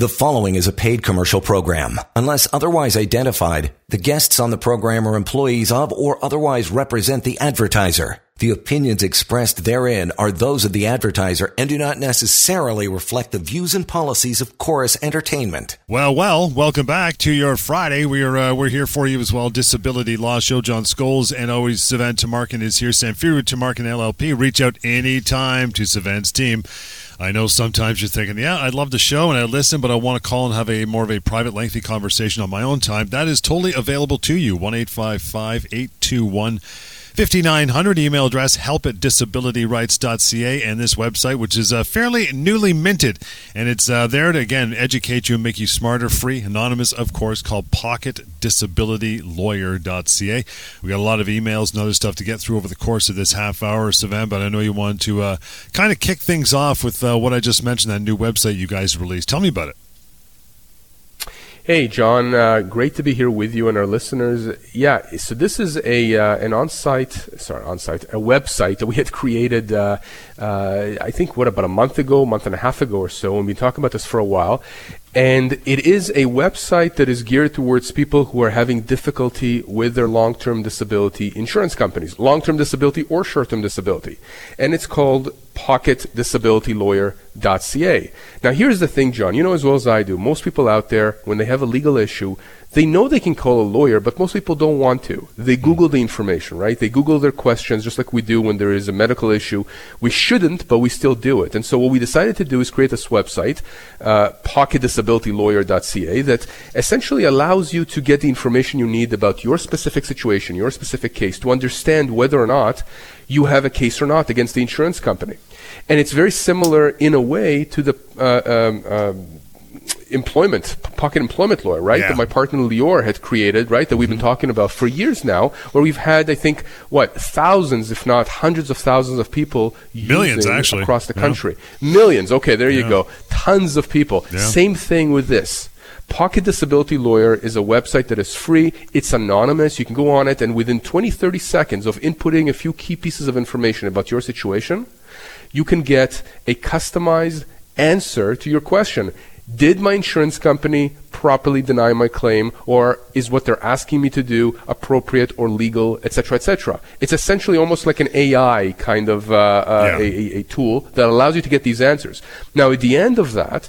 The following is a paid commercial program. Unless otherwise identified, the guests on the program are employees of or otherwise represent the advertiser. The opinions expressed therein are those of the advertiser and do not necessarily reflect the views and policies of Chorus Entertainment. Well, well, welcome back to your Friday. We're uh, we're here for you as well. Disability Law Show. John Schols and always Sivan Tumarkin is here. Samfiru Tumarkin LLP. Reach out anytime to Sivan's team. I know sometimes you're thinking, yeah, I'd love the show and I listen, but I want to call and have a more of a private, lengthy conversation on my own time. That is totally available to you. One eight five five eight two one. 5900 email address help at disabilityrights.ca and this website which is uh, fairly newly minted. And it's uh, there to again educate you and make you smarter free anonymous of course called pocketdisabilitylawyer.ca we got a lot of emails and other stuff to get through over the course of this half hour Sivan but I know you want to uh, kind of kick things off with uh, what I just mentioned that new website you guys released. Tell me about it Hey, John. Uh, great to be here with you and our listeners. Yeah, so this is a uh, an on-site, sorry, on-site, a website that we had created. Uh, uh I think what about a month ago, month and a half ago or so, and we've been talking about this for a while. And it is a website that is geared towards people who are having difficulty with their long-term disability insurance companies, long-term disability or short-term disability. And it's called pocketdisabilitylawyer.ca. Now here's the thing, John, you know as well as I do, most people out there, when they have a legal issue, they know they can call a lawyer, but most people don't want to. They Google the information, right? They Google their questions just like we do when there is a medical issue. We shouldn't, but we still do it. And so what we decided to do is create this website, uh, pocketdisabilitylawyer.ca, that essentially allows you to get the information you need about your specific situation, your specific case, to understand whether or not you have a case or not against the insurance company. And it's very similar in a way to the uh, um, um, employment, pocket employment law, right? Yeah. That my partner Lior had created, right? That we've been mm-hmm. talking about for years now, where we've had, I think, what, thousands, if not hundreds of thousands of people Millions, actually. across the country. Yeah. Millions. Okay, there you go. Tons of people. Same thing with this. Pocket Disability Lawyer is a website that is free. It's anonymous. You can go on it, and within 20, 30 seconds of inputting a few key pieces of information about your situation, you can get a customized answer to your question. Did my insurance company properly deny my claim or is what they're asking me to do appropriate or legal etc etc it's essentially almost like an ai kind of uh, uh, yeah. a, a, tool that allows you to get these answers. Now at the end of that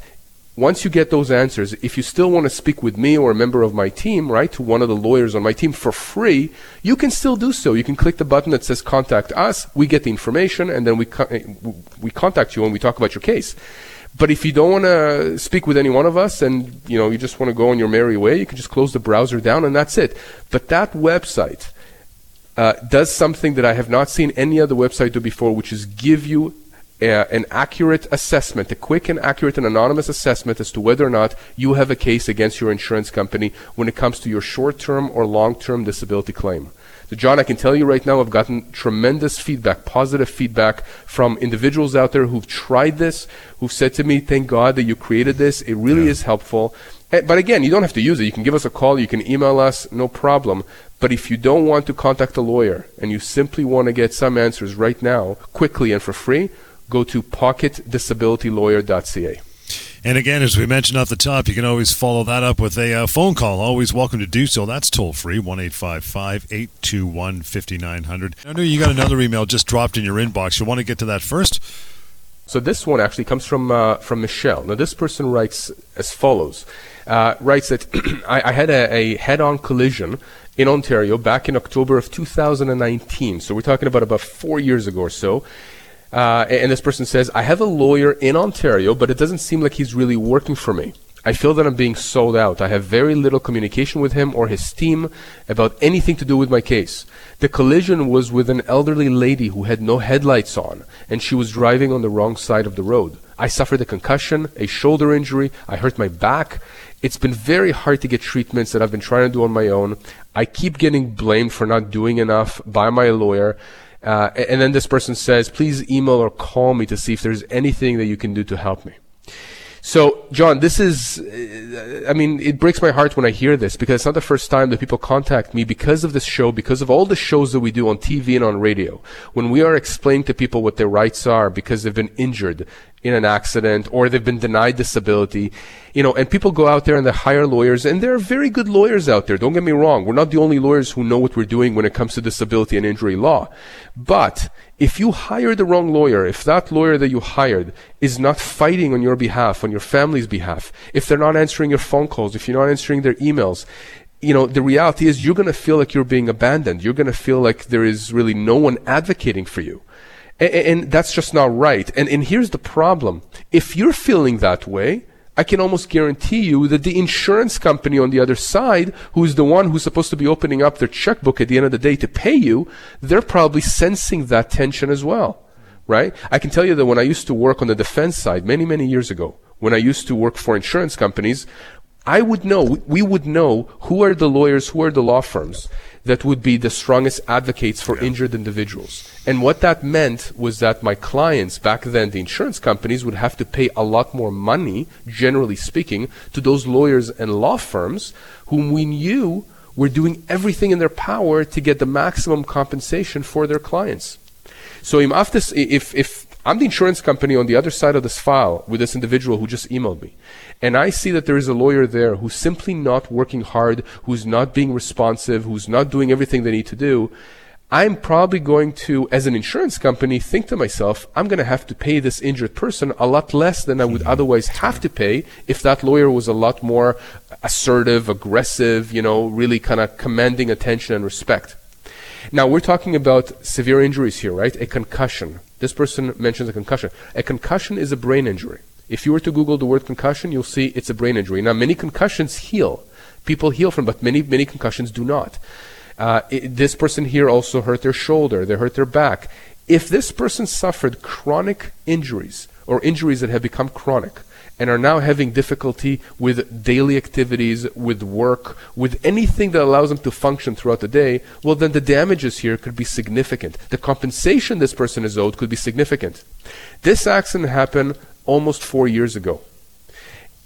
once you get those answers if you still want to speak with me or a member of my team right to one of the lawyers on my team for free you can still do so. You can click the button that says contact us. We get the information and then we, co- we contact you and we talk about your case. But if you don't want to speak with any one of us and you know you just want to go on your merry way, you can just close the browser down and that's it. But that website uh, does something that I have not seen any other website do before, which is give you an accurate assessment, a quick and accurate and anonymous assessment as to whether or not you have a case against your insurance company when it comes to your short-term or long-term disability claim. So, John, I can tell you right now, I've gotten tremendous feedback, positive feedback from individuals out there who've tried this, who've said to me, thank God that you created this. It really yeah. is helpful. Eh, but again, you don't have to use it. You can give us a call, you can email us, no problem. But if you don't want to contact a lawyer and you simply want to get some answers right now, quickly and for free, go to pocketdisabilitylawyer.ca. And again, as we mentioned at the top, you can always follow that up with a uh, phone call. Always welcome to do so. That's toll free, 1 821 5900. I know you got another email just dropped in your inbox. You want to get to that first? So this one actually comes from uh, from Michelle. Now this person writes as follows: uh, writes that I, I, had a, a head-on collision in Ontario back in October of 2019. So we're talking about about four years ago or so. Uh, and this person says, I have a lawyer in Ontario, but it doesn't seem like he's really working for me. I feel that I'm being sold out. I have very little communication with him or his team about anything to do with my case. The collision was with an elderly lady who had no headlights on, and she was driving on the wrong side of the road. I suffered a concussion, a shoulder injury, I hurt my back. It's been very hard to get treatments that I've been trying to do on my own. I keep getting blamed for not doing enough by my lawyer. Uh, and then this person says, please email or call me to see if there's anything that you can do to help me. So, John, this is, uh, I mean, it breaks my heart when I hear this because it's not the first time that people contact me because of this show, because of all the shows that we do on TV and on radio. When we are explaining to people what their rights are because they've been injured, in an accident or they've been denied disability, you know, and people go out there and they hire lawyers and there are very good lawyers out there. Don't get me wrong. We're not the only lawyers who know what we're doing when it comes to disability and injury law. But if you hire the wrong lawyer, if that lawyer that you hired is not fighting on your behalf, on your family's behalf, if they're not answering your phone calls, if you're not answering their emails, you know, the reality is you're going to feel like you're being abandoned. You're going to feel like there is really no one advocating for you. And, and that's just not right. And, and here's the problem. If you're feeling that way, I can almost guarantee you that the insurance company on the other side, who's the one who's supposed to be opening up their checkbook at the end of the day to pay you, they're probably sensing that tension as well. Right? I can tell you that when I used to work on the defense side many, many years ago, when I used to work for insurance companies, I would know, we would know who are the lawyers, who are the law firms that would be the strongest advocates for yeah. injured individuals. And what that meant was that my clients, back then the insurance companies, would have to pay a lot more money, generally speaking, to those lawyers and law firms whom we knew were doing everything in their power to get the maximum compensation for their clients. So if, if I'm the insurance company on the other side of this file with this individual who just emailed me. And I see that there is a lawyer there who's simply not working hard, who's not being responsive, who's not doing everything they need to do. I'm probably going to, as an insurance company, think to myself, I'm going to have to pay this injured person a lot less than I would otherwise have to pay if that lawyer was a lot more assertive, aggressive, you know, really kind of commanding attention and respect. Now, we're talking about severe injuries here, right? A concussion. This person mentions a concussion. A concussion is a brain injury. If you were to Google the word concussion, you'll see it's a brain injury. Now, many concussions heal. People heal from, but many, many concussions do not. Uh, it, this person here also hurt their shoulder. They hurt their back. If this person suffered chronic injuries or injuries that have become chronic, and are now having difficulty with daily activities, with work, with anything that allows them to function throughout the day, well, then the damages here could be significant. The compensation this person is owed could be significant. This accident happened almost four years ago.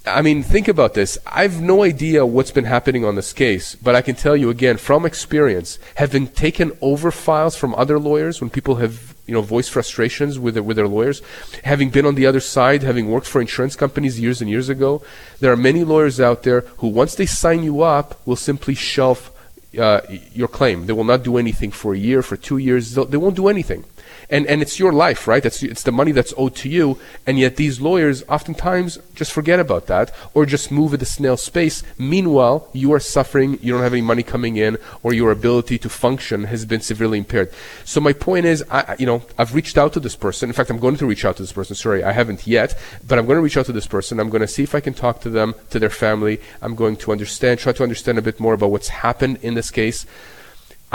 I mean, think about this. I've no idea what's been happening on this case, but I can tell you again from experience, having taken over files from other lawyers when people have you know voiced frustrations with their, with their lawyers, having been on the other side, having worked for insurance companies years and years ago, there are many lawyers out there who once they sign you up will simply shelf uh, your claim. They will not do anything for a year, for two years. They not do anything and and it's your life, right? It's it's the money that's owed to you, and yet these lawyers oftentimes just forget about that or just move at the snail space. Meanwhile, you are suffering. You don't have any money coming in, or your ability to function has been severely impaired. So my point is, I you know I've reached out to this person. In fact, I'm going to reach out to this person. Sorry, I haven't yet, but I'm going to reach out to this person. I'm going to see if I can talk to them, to their family. I'm going to understand, try to understand a bit more about what's happened in this case.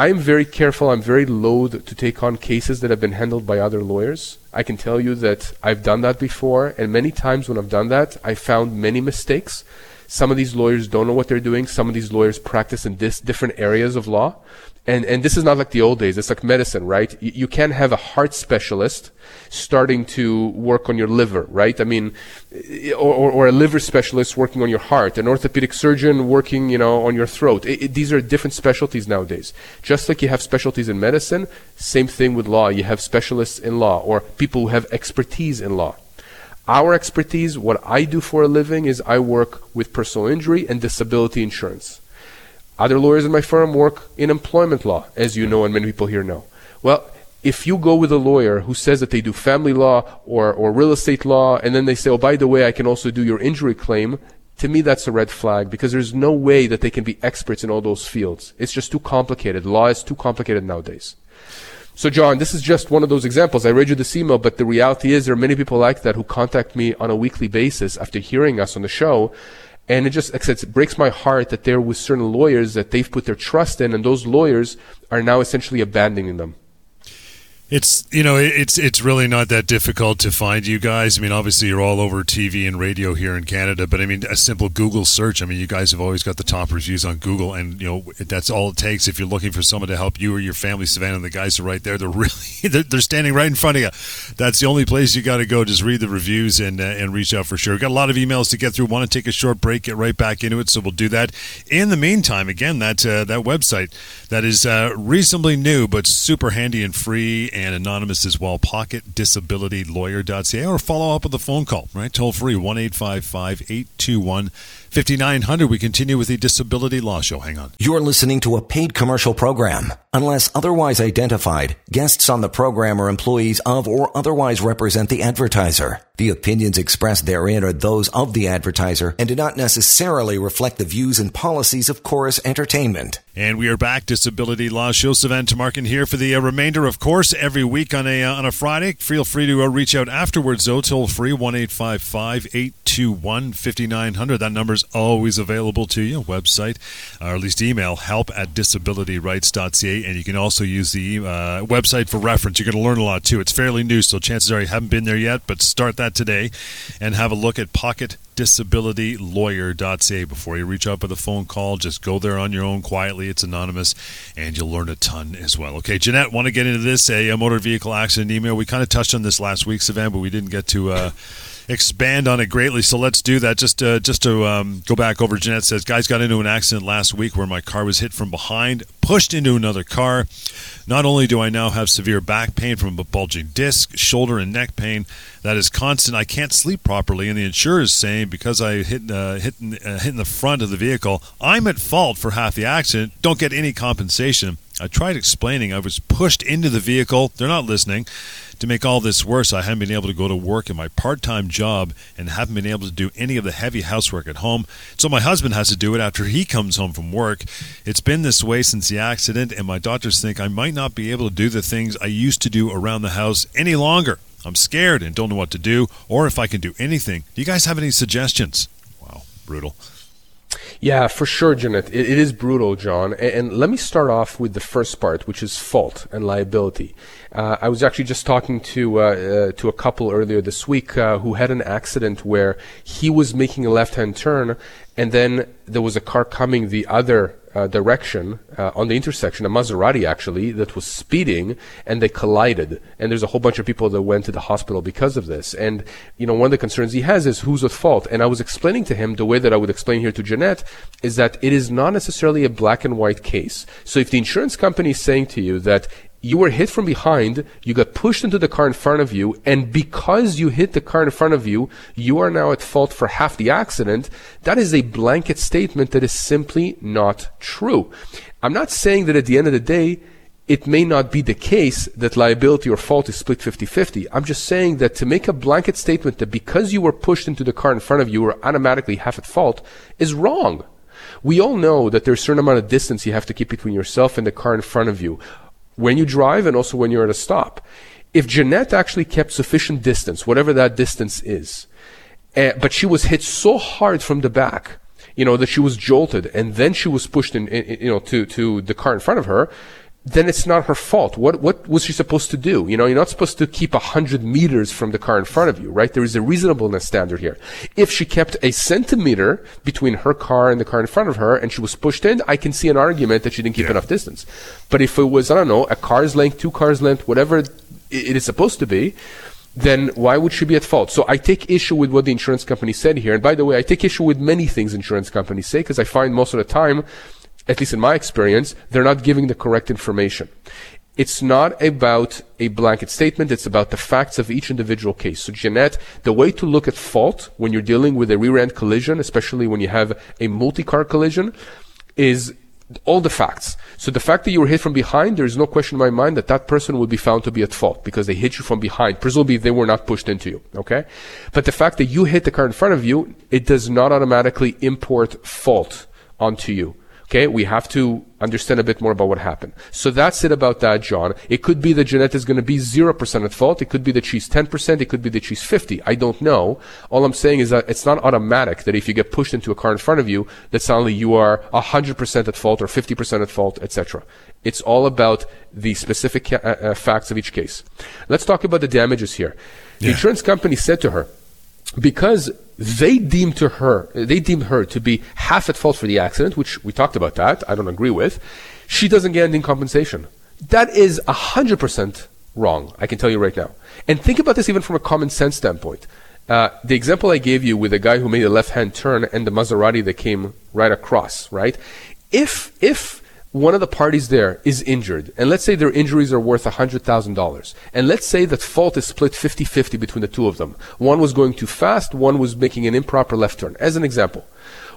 I am very careful, I'm very loath to take on cases that have been handled by other lawyers. I can tell you that I've done that before, and many times when I've done that, I found many mistakes. Some of these lawyers don't know what they're doing. Some of these lawyers practice in this different areas of law. And, and this is not like the old days. It's like medicine, right? You, you can have a heart specialist starting to work on your liver, right? I mean, or, or, or, a liver specialist working on your heart, an orthopedic surgeon working, you know, on your throat. It, it, these are different specialties nowadays. Just like you have specialties in medicine, same thing with law. You have specialists in law or people who have expertise in law. Our expertise, what I do for a living is I work with personal injury and disability insurance. Other lawyers in my firm work in employment law, as you know and many people here know. Well, if you go with a lawyer who says that they do family law or, or real estate law, and then they say, oh, by the way, I can also do your injury claim, to me that's a red flag because there's no way that they can be experts in all those fields. It's just too complicated. Law is too complicated nowadays. So, John, this is just one of those examples. I read you this email, but the reality is there are many people like that who contact me on a weekly basis after hearing us on the show and it just it breaks my heart that there with certain lawyers that they've put their trust in, and those lawyers are now essentially abandoning them. It's you know it's it's really not that difficult to find you guys. I mean, obviously you're all over TV and radio here in Canada, but I mean a simple Google search. I mean, you guys have always got the top reviews on Google, and you know that's all it takes if you're looking for someone to help you or your family. Savannah and the guys are right there. They're really they're, they're standing right in front of you. That's the only place you got to go. Just read the reviews and uh, and reach out for sure. We've got a lot of emails to get through. Want to take a short break? Get right back into it. So we'll do that. In the meantime, again that uh, that website that is uh, reasonably new but super handy and free and anonymous as well. PocketDisabilityLawyer.ca or follow up with a phone call, right? Toll free 1 821 5900. We continue with the Disability Law Show. Hang on. You're listening to a paid commercial program. Unless otherwise identified, guests on the program are employees of or otherwise represent the advertiser. The opinions expressed therein are those of the advertiser and do not necessarily reflect the views and policies of Chorus Entertainment. And we are back, Disability Law Show. Sivan Tumarkin here for the uh, remainder, of course, every week on a uh, on a Friday. Feel free to uh, reach out afterwards, though. Toll free, 1 821 5900. That number is always available to you. Website, or at least email, help at disabilityrights.ca. And you can also use the uh, website for reference. You're going to learn a lot, too. It's fairly new, so chances are you haven't been there yet, but start that today and have a look at Pocket disabilitylawyer.ca. Before you reach out with a phone call, just go there on your own quietly. It's anonymous, and you'll learn a ton as well. Okay, Jeanette, want to get into this? A, a motor vehicle accident email. We kind of touched on this last week, Sivan, but we didn't get to. Uh, expand on it greatly. So let's do that. Just uh, just to um, go back over. Jeanette says, "Guys got into an accident last week where my car was hit from behind, pushed into another car. Not only do I now have severe back pain from a bulging disc, shoulder and neck pain that is constant. I can't sleep properly, and the insurer is saying because I hit uh, hit uh, hit in the front of the vehicle, I'm at fault for half the accident. Don't get any compensation." I tried explaining I was pushed into the vehicle. They're not listening. To make all this worse, I haven't been able to go to work in my part time job and haven't been able to do any of the heavy housework at home. So my husband has to do it after he comes home from work. It's been this way since the accident, and my doctors think I might not be able to do the things I used to do around the house any longer. I'm scared and don't know what to do or if I can do anything. Do you guys have any suggestions? Wow, brutal. Yeah, for sure, Janet. it, it is brutal, John. And, and, let me start off with the first part, which is fault and liability. Uh, I was actually just talking to uh, uh, to a couple earlier this week uh, who had an accident where he was making a left-hand turn, and then there was a car coming the other uh, direction uh, on the intersection, a Maserati actually, that was speeding and they collided. And there's a whole bunch of people that went to the hospital because of this. And, you know, one of the concerns he has is who's at fault. And I was explaining to him the way that I would explain here to Jeanette is that it is not necessarily a black and white case. So if the insurance company is saying to you that you were hit from behind, you got pushed into the car in front of you, and because you hit the car in front of you, you are now at fault for half the accident. That is a blanket statement that is simply not true. I'm not saying that at the end of the day, it may not be the case that liability or fault is split 50-50. I'm just saying that to make a blanket statement that because you were pushed into the car in front of you, you are automatically half at fault is wrong. We all know that there's a certain amount of distance you have to keep between yourself and the car in front of you when you drive and also when you're at a stop. If Jeanette actually kept sufficient distance, whatever that distance is, uh, but she was hit so hard from the back, you know, that she was jolted and then she was pushed in, in you know, to, to the car in front of her, then it's not her fault. What what was she supposed to do? You know, you're not supposed to keep a hundred meters from the car in front of you, right? There is a reasonableness standard here. If she kept a centimeter between her car and the car in front of her, and she was pushed in, I can see an argument that she didn't keep yeah. enough distance. But if it was, I don't know, a car's length, two cars length, whatever it is supposed to be, then why would she be at fault? So I take issue with what the insurance company said here. And by the way, I take issue with many things insurance companies say because I find most of the time at least in my experience, they're not giving the correct information. It's not about a blanket statement. It's about the facts of each individual case. So, Jeanette, the way to look at fault when you're dealing with a rear end collision, especially when you have a multi car collision, is all the facts. So the fact that you were hit from behind, there is no question in my mind that that person would be found to be at fault because they hit you from behind. Presumably they were not pushed into you. Okay? But the fact that you hit the car in front of you, it does not automatically import fault onto you. Okay, we have to understand a bit more about what happened. So that's it about that, John. It could be that Jeanette is going to be 0% at fault. It could be that she's 10%. It could be that she's 50. I don't know. All I'm saying is that it's not automatic that if you get pushed into a car in front of you, that suddenly you are 100% at fault or 50% at fault, etc. It's all about the specific uh, uh, facts of each case. Let's talk about the damages here. The yeah. insurance company said to her, because they deemed to her, they deemed her to be half at fault for the accident, which we talked about that. I don't agree with. She doesn't get any compensation. That is hundred percent wrong. I can tell you right now. And think about this even from a common sense standpoint. Uh, the example I gave you with the guy who made a left-hand turn and the Maserati that came right across, right? If if one of the parties there is injured, and let's say their injuries are worth $100,000, and let's say that fault is split 50 50 between the two of them. One was going too fast, one was making an improper left turn, as an example.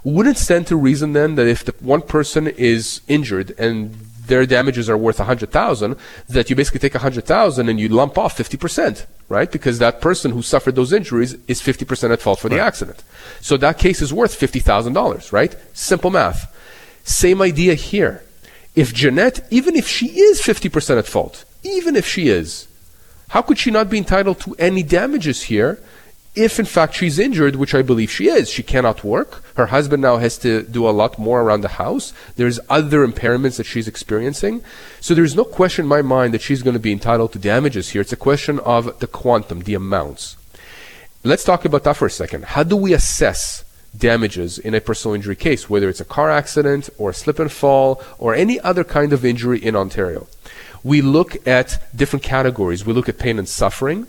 Wouldn't it stand to reason then that if the one person is injured and their damages are worth 100,000, that you basically take 100,000 and you lump off 50%, right? Because that person who suffered those injuries is 50% at fault for right. the accident. So that case is worth $50,000, right? Simple math. Same idea here. If Jeanette, even if she is 50% at fault, even if she is, how could she not be entitled to any damages here if in fact she's injured, which I believe she is, she cannot work. Her husband now has to do a lot more around the house. There's other impairments that she's experiencing. So there's no question in my mind that she's going to be entitled to damages here. It's a question of the quantum, the amounts. Let's talk about that for a second. How do we assess damages in a personal injury case, whether it's a car accident or a slip and fall or any other kind of injury in Ontario? We look at different categories. We look at pain and suffering.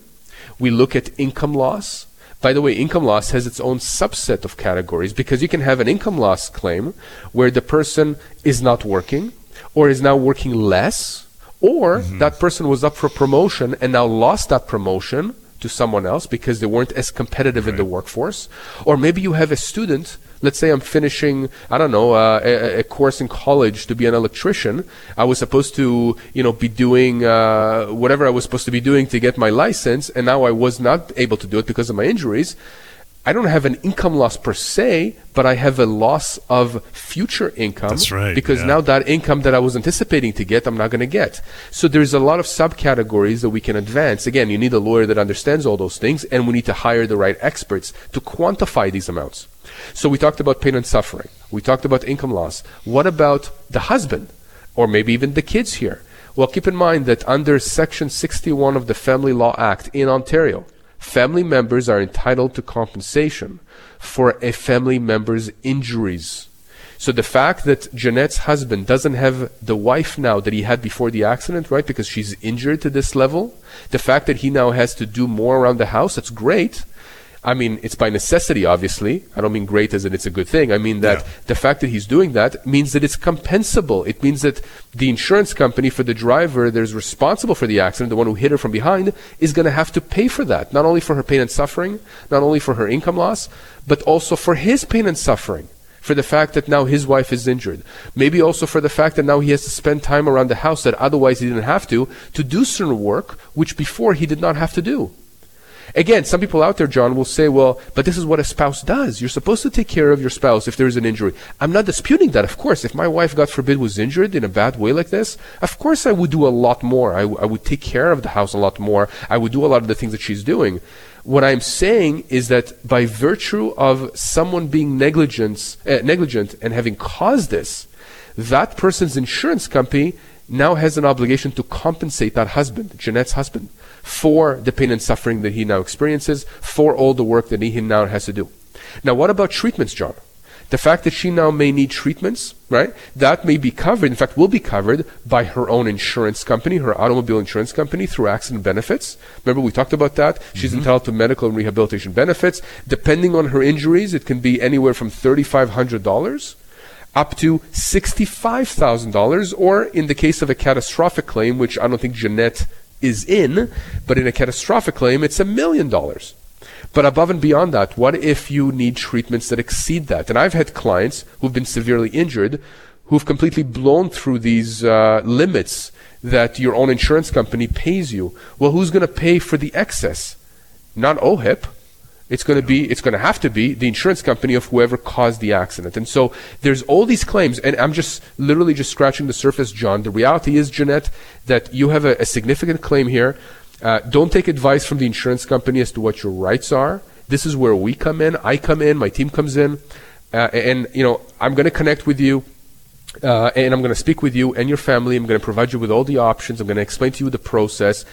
We look at income loss by the way, income loss has its own subset of categories because you can have an income loss claim where the person is not working or is now working less or mm-hmm. that person was up for promotion and now lost that promotion to someone else because they weren't as competitive right. in the workforce. Or maybe you have a student let's say I'm finishing, I don't know, uh, a, a, course in college to be an electrician. I was supposed to, you know, be doing uh, whatever I was supposed to be doing to get my license, and now I was not able to do it because of my injuries. I don't have an income loss per se, but I have a loss of future income. That's right. Because yeah. now that income that I was anticipating to get, I'm not going to get. So there's a lot of subcategories that we can advance. Again, you need a lawyer that understands all those things, and we need to hire the right experts to quantify these amounts. So we talked about pain and suffering. We talked about income loss. What about the husband? Or maybe even the kids here? Well, keep in mind that under Section 61 of the Family Law Act in Ontario, family members are entitled to compensation for a family member's injuries. So the fact that Jeanette's husband doesn't have the wife now that he had before the accident, right, because she's injured to this level, the fact that he now has to do more around the house, that's great. I mean, it's by necessity, obviously. I don't mean great as in it's a good thing. I mean that yeah. the fact that he's doing that means that it's compensable. It means that the insurance company for the driver that is responsible for the accident, the one who hit her from behind, is going to have to pay for that. Not only for her pain and suffering, not only for her income loss, but also for his pain and suffering. For the fact that now his wife is injured. Maybe also for the fact that now he has to spend time around the house that otherwise he didn't have to, to do certain work which before he did not have to do. Again, some people out there, John, will say, well, but this is what a spouse does. You're supposed to take care of your spouse if there's an injury. I'm not disputing that, of course. If my wife, God forbid, was injured in a bad way like this, of course I would do a lot more. I, would take care of the house a lot more. I would do a lot of the things that she's doing. What I'm saying is that by virtue of someone being uh, negligent and having caused this, that person's insurance company now has an obligation to compensate that husband, Jeanette's husband for the pain and suffering that he now experiences, for all the work that he now has to do. Now, what about treatments, John? The fact that she now may need treatments, right? That may be covered, in fact, will be covered by her own insurance company, her automobile insurance company, through accident benefits. Remember, we talked about that. She's mm-hmm. entitled to medical and rehabilitation benefits. Depending on her injuries, it can be anywhere from $3,500 up to $65,000, or in the case of a catastrophic claim, which I don't think Jeanette is in, but in a catastrophic claim, it's a million dollars. But above and beyond that, what if you need treatments that exceed that? And I've had clients who've been severely injured who've completely blown through these uh, limits that your own insurance company pays you. Well, who's going to pay for the excess? Not OHIP. It's going to be, it's going to have to be the insurance company of whoever caused the accident. And so there's all these claims, and I'm just literally just scratching the surface, John. The reality is, Jeanette, that you have a, a significant claim here. Uh, don't take advice from the insurance company as to what your rights are. This is where we come in. I come in. My team comes in, uh, and you know I'm going to connect with you. Uh, and I'm going to speak with you and your family. I'm going to provide you with all the options. I'm going to explain to you the process.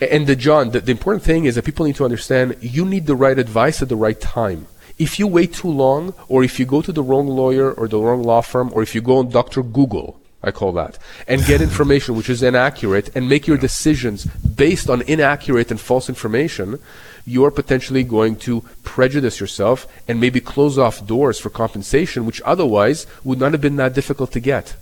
And the John, the, the important thing is that people need to understand you need the right advice at the right time. If you wait too long, or if you go to the wrong lawyer or the wrong law firm, or if you go on Dr. Google, I call that, and get information which is inaccurate and make your decisions based on inaccurate and false information, you are potentially going to prejudice yourself and maybe close off doors for compensation which otherwise would not have been that difficult to get.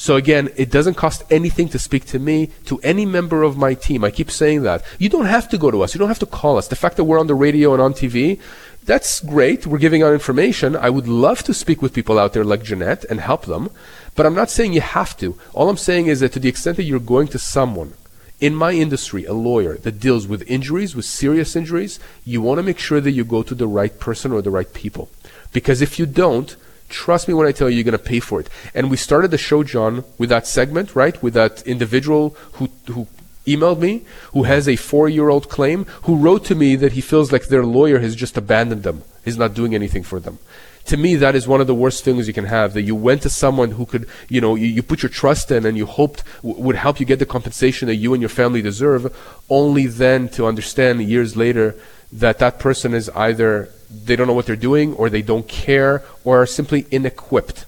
So again, it doesn't cost anything to speak to me, to any member of my team. I keep saying that. You don't have to go to us. You don't have to call us. The fact that we're on the radio and on TV, that's great. We're giving out information. I would love to speak with people out there like Jeanette and help them. But I'm not saying you have to. All I'm saying is that to the extent that you're going to someone in my industry, a lawyer that deals with injuries, with serious injuries, you want to make sure that you go to the right person or the right people. Because if you don't, Trust me when I tell you, you're going to pay for it. And we started the show, John, with that segment, right? With that individual who, who emailed me, who has a four year old claim, who wrote to me that he feels like their lawyer has just abandoned them, he's not doing anything for them. To me, that is one of the worst things you can have. That you went to someone who could, you know, you, you put your trust in and you hoped w- would help you get the compensation that you and your family deserve, only then to understand years later that that person is either they don't know what they're doing or they don't care or are simply inequipped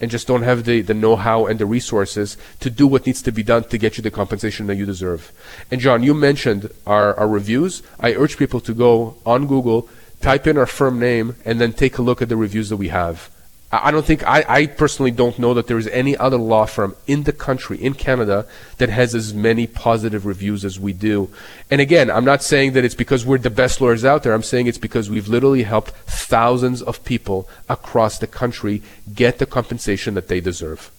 and just don't have the, the know-how and the resources to do what needs to be done to get you the compensation that you deserve. And John, you mentioned our, our reviews. I urge people to go on Google, type in our firm name, and then take a look at the reviews that we have. I don't think I, I personally don't know that there is any other law firm in the country in Canada that has as many positive reviews as we do. And again, I'm not saying that it's because we're the best lawyers out there. I'm saying it's because we've literally helped thousands of people across the country get the compensation that they deserve.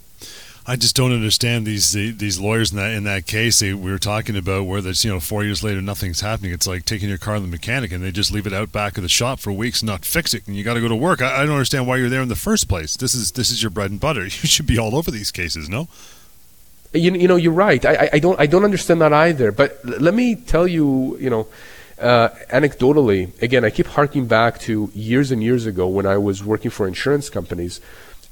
I just don't understand these these lawyers in that in that case. They, we were talking about where that's you know four years later nothing's happening. It's like taking your car to the mechanic and they just leave it out back of the shop for weeks and not fix it, and you got to go to work. I, I, don't understand why you're there in the first place. This is this is your bread and butter. You should be all over these cases, no? You, you know you're right. I, I don't I don't understand that either. But let me tell you, you know. Uh, anecdotally, again, I keep harking back to years and years ago when I was working for insurance companies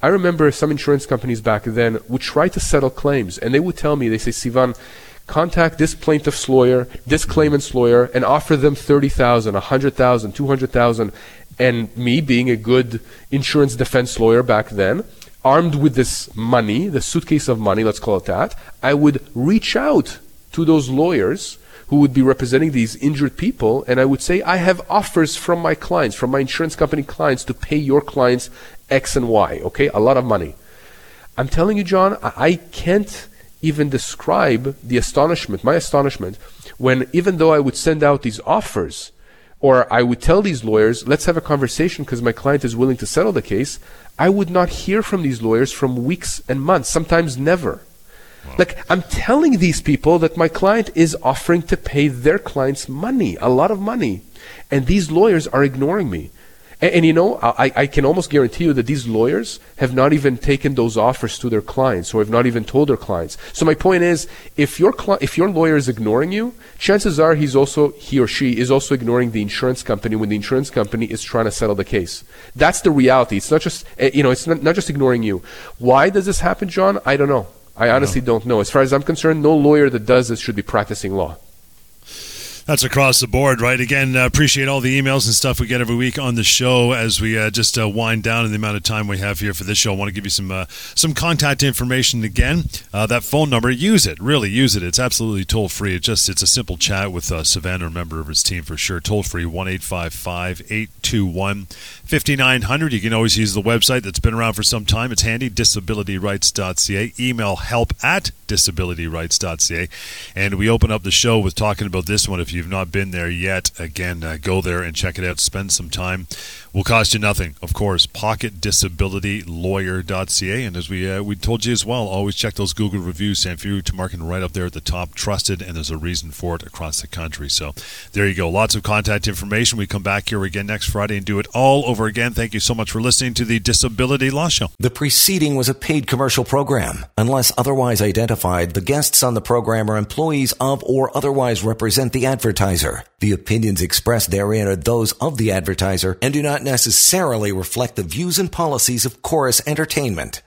I remember some insurance companies back then would try to settle claims, and they would tell me, they say, Sivan, contact this plaintiff's lawyer, this claimant's lawyer, and offer them 30,000, 100,000, 200,000. And me, being a good insurance defense lawyer back then, armed with this money, the suitcase of money, let's call it that, I would reach out to those lawyers who would be representing these injured people, and I would say, I have offers from my clients, from my insurance company clients, to pay your clients X and Y, okay? A lot of money. I'm telling you, John, I can't even describe the astonishment, my astonishment, when even though I would send out these offers, or I would tell these lawyers, let's have a conversation because my client is willing to settle the case, I would not hear from these lawyers from weeks and months, sometimes never. Wow. Like, I'm telling these people that my client is offering to pay their clients money, a lot of money. And these lawyers are ignoring me. And, and you know, I, I can almost guarantee you that these lawyers have not even taken those offers to their clients or have not even told their clients. So my point is, if your cli- if your lawyer is ignoring you, chances are he's also he or she is also ignoring the insurance company when the insurance company is trying to settle the case. That's the reality. It's not just eh, you know, it's not, not just ignoring you. Why does this happen, John? I don't know. I honestly no. don't know. As far as I'm concerned, no lawyer that does this should be practicing law. That's across the board, right? Again, uh, appreciate all the emails and stuff we get every week on the show as we uh, just uh, wind down in the amount of time we have here for this show. I want to give you some uh, some contact information again. Uh, that phone number, use it, really use it. It's absolutely toll free. It just it's a simple chat with uh, Savannah, a member of his team for sure. Toll free one eight five five eight two one fifty nine hundred. You can always use the website that's been around for some time. It's handy disabilityrights.ca. Email help at disabilityrights.ca, and we open up the show with talking about this one. If you you've not been there yet, again, uh, go there and check it out. Spend some time will cost you nothing, of course. PocketDisabilityLawyer.ca, and as we uh, we told you as well, always check those Google reviews. Samfiru Tumarkin right up there at the top, trusted, and there's a reason for it across the country. So there you go. Lots of contact information. We come back here again next Friday and do it all over again. Thank you so much for listening to the Disability Law Show. The preceding was a paid commercial program. Unless otherwise identified, the guests on the program are employees of or otherwise represent the advertiser. The opinions expressed therein are those of the advertiser and do not necessarily reflect the views and policies of Chorus Entertainment.